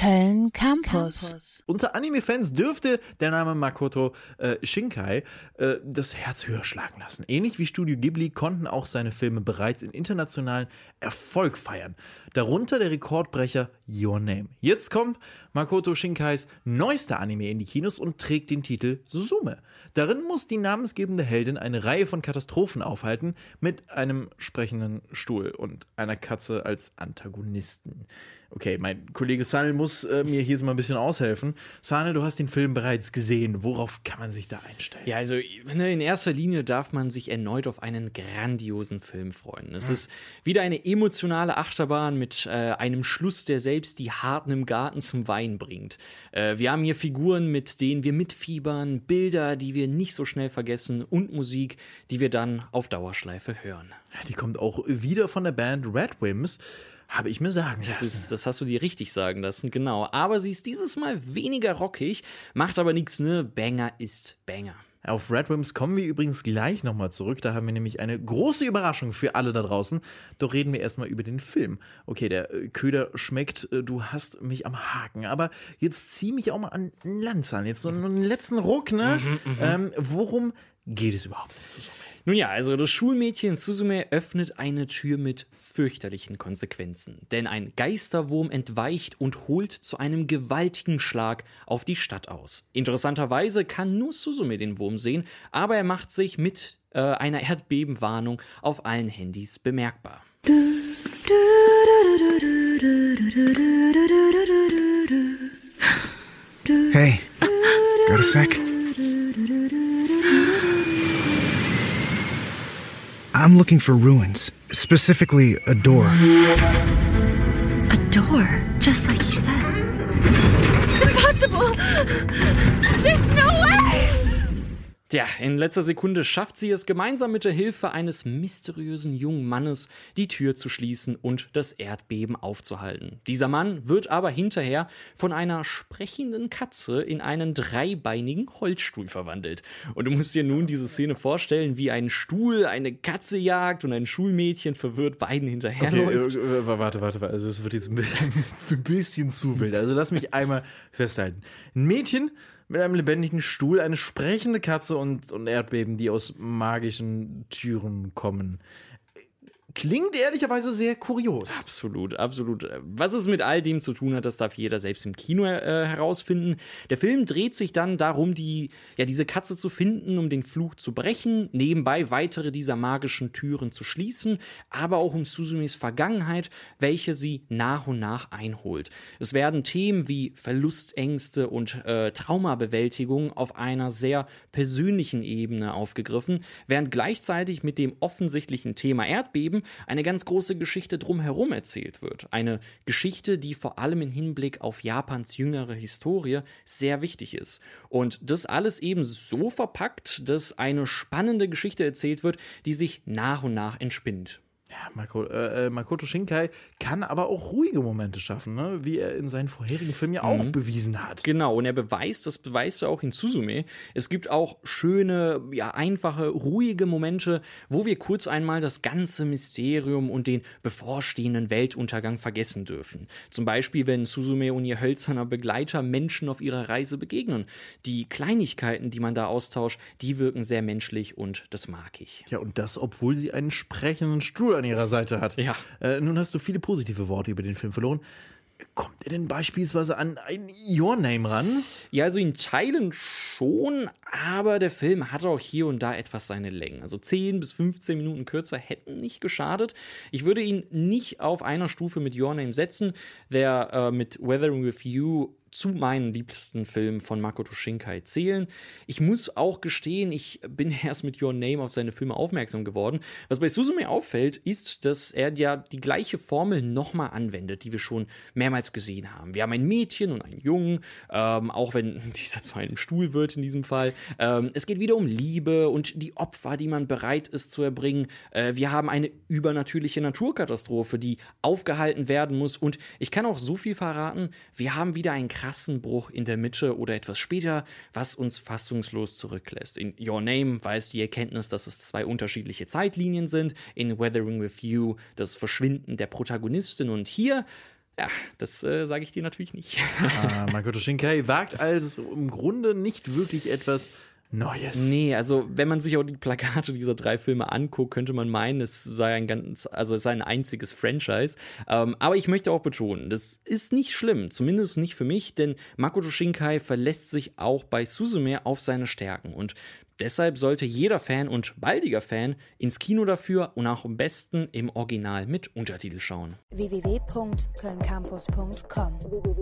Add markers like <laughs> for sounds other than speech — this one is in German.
Köln Campus. Unter Anime-Fans dürfte der Name Makoto äh, Shinkai äh, das Herz höher schlagen lassen. Ähnlich wie Studio Ghibli konnten auch seine Filme bereits in internationalen Erfolg feiern. Darunter der Rekordbrecher Your Name. Jetzt kommt Makoto Shinkais neuester Anime in die Kinos und trägt den Titel Suzume. Darin muss die namensgebende Heldin eine Reihe von Katastrophen aufhalten mit einem sprechenden Stuhl und einer Katze als Antagonisten. Okay, mein Kollege Sanel muss äh, mir hier jetzt mal ein bisschen aushelfen. Sanel, du hast den Film bereits gesehen. Worauf kann man sich da einstellen? Ja, also in erster Linie darf man sich erneut auf einen grandiosen Film freuen. Es mhm. ist wieder eine emotionale Achterbahn mit äh, einem Schluss, der selbst die Harten im Garten zum Wein bringt. Äh, wir haben hier Figuren, mit denen wir mitfiebern, Bilder, die wir nicht so schnell vergessen und Musik, die wir dann auf Dauerschleife hören. Ja, die kommt auch wieder von der Band Red Wims. Habe ich mir sagen lassen. Das, ist, das, hast du dir richtig sagen lassen, genau. Aber sie ist dieses Mal weniger rockig, macht aber nichts, ne? Banger ist Banger. Auf Red Rims kommen wir übrigens gleich nochmal zurück. Da haben wir nämlich eine große Überraschung für alle da draußen. Doch reden wir erstmal über den Film. Okay, der äh, Köder schmeckt, äh, du hast mich am Haken. Aber jetzt zieh mich auch mal an Land an. Jetzt so einen letzten Ruck, ne? Mhm, mhm. ähm, worum geht es überhaupt in Suzume? Nun ja, also das Schulmädchen Suzume öffnet eine Tür mit fürchterlichen Konsequenzen. Denn ein Geisterwurm entweicht und holt zu einem gewaltigen Schlag auf die Stadt aus. Interessanterweise kann nur Suzume den Wurm sehen, aber er macht sich mit äh, einer Erdbebenwarnung auf allen Handys bemerkbar. Hey, looking for ruins, specifically a door. A door, just like he said. Impossible! There's no way! Tja, in letzter Sekunde schafft sie es gemeinsam mit der Hilfe eines mysteriösen jungen Mannes, die Tür zu schließen und das Erdbeben aufzuhalten. Dieser Mann wird aber hinterher von einer sprechenden Katze in einen dreibeinigen Holzstuhl verwandelt. Und du musst dir nun diese Szene vorstellen, wie ein Stuhl eine Katze jagt und ein Schulmädchen verwirrt beiden hinterherläuft. Okay, äh, warte, warte, warte. Also es wird jetzt <laughs> ein bisschen zu wild. Also lass mich einmal festhalten. Ein Mädchen mit einem lebendigen Stuhl, eine sprechende Katze und, und Erdbeben, die aus magischen Türen kommen. Klingt ehrlicherweise sehr kurios. Absolut, absolut. Was es mit all dem zu tun hat, das darf jeder selbst im Kino äh, herausfinden. Der Film dreht sich dann darum, die, ja, diese Katze zu finden, um den Fluch zu brechen, nebenbei weitere dieser magischen Türen zu schließen, aber auch um Suzumis Vergangenheit, welche sie nach und nach einholt. Es werden Themen wie Verlustängste und äh, Traumabewältigung auf einer sehr persönlichen Ebene aufgegriffen, während gleichzeitig mit dem offensichtlichen Thema Erdbeben eine ganz große Geschichte drumherum erzählt wird. Eine Geschichte, die vor allem im Hinblick auf Japans jüngere Historie sehr wichtig ist. Und das alles eben so verpackt, dass eine spannende Geschichte erzählt wird, die sich nach und nach entspinnt. Ja, Mako, äh, äh, Makoto Shinkai kann aber auch ruhige Momente schaffen, ne? wie er in seinen vorherigen Filmen ja auch mhm. bewiesen hat. Genau, und er beweist, das beweist er auch in Suzume. Es gibt auch schöne, ja, einfache, ruhige Momente, wo wir kurz einmal das ganze Mysterium und den bevorstehenden Weltuntergang vergessen dürfen. Zum Beispiel, wenn Suzume und ihr hölzerner Begleiter Menschen auf ihrer Reise begegnen. Die Kleinigkeiten, die man da austauscht, die wirken sehr menschlich und das mag ich. Ja, und das, obwohl sie einen sprechenden Stuhl an ihrer Seite hat. Ja. Äh, nun hast du viele positive Worte über den Film verloren. Kommt er denn beispielsweise an ein Your Name ran? Ja, also in Teilen schon, aber der Film hat auch hier und da etwas seine Längen. Also 10 bis 15 Minuten kürzer hätten nicht geschadet. Ich würde ihn nicht auf einer Stufe mit Your Name setzen, der äh, mit Weathering with You zu meinen liebsten Filmen von Makoto Shinkai zählen. Ich muss auch gestehen, ich bin <laughs> erst mit Your Name auf seine Filme aufmerksam geworden. Was bei Suzume auffällt, ist, dass er ja die gleiche Formel nochmal anwendet, die wir schon mehrmals gesehen haben. Wir haben ein Mädchen und einen Jungen, ähm, auch wenn <laughs> dieser zu einem Stuhl wird in diesem Fall. Ähm, es geht wieder um Liebe und die Opfer, die man bereit ist zu erbringen. Äh, wir haben eine übernatürliche Naturkatastrophe, die aufgehalten werden muss. Und ich kann auch so viel verraten, wir haben wieder einen krassen Bruch in der Mitte oder etwas später, was uns fassungslos zurücklässt. In Your Name weiß die Erkenntnis, dass es zwei unterschiedliche Zeitlinien sind. In Weathering with You das Verschwinden der Protagonistin. Und hier Ja, das äh, sage ich dir natürlich nicht. Ah, Makoto Shinkai wagt also im Grunde nicht wirklich etwas Neues. Nee, also wenn man sich auch die Plakate dieser drei Filme anguckt, könnte man meinen, es sei ein ganz, also es sei ein einziges Franchise. Ähm, aber ich möchte auch betonen, das ist nicht schlimm, zumindest nicht für mich, denn Makoto Shinkai verlässt sich auch bei Suzume auf seine Stärken und deshalb sollte jeder Fan und baldiger Fan ins Kino dafür und auch am besten im Original mit Untertitel schauen. www.kölncampus.com www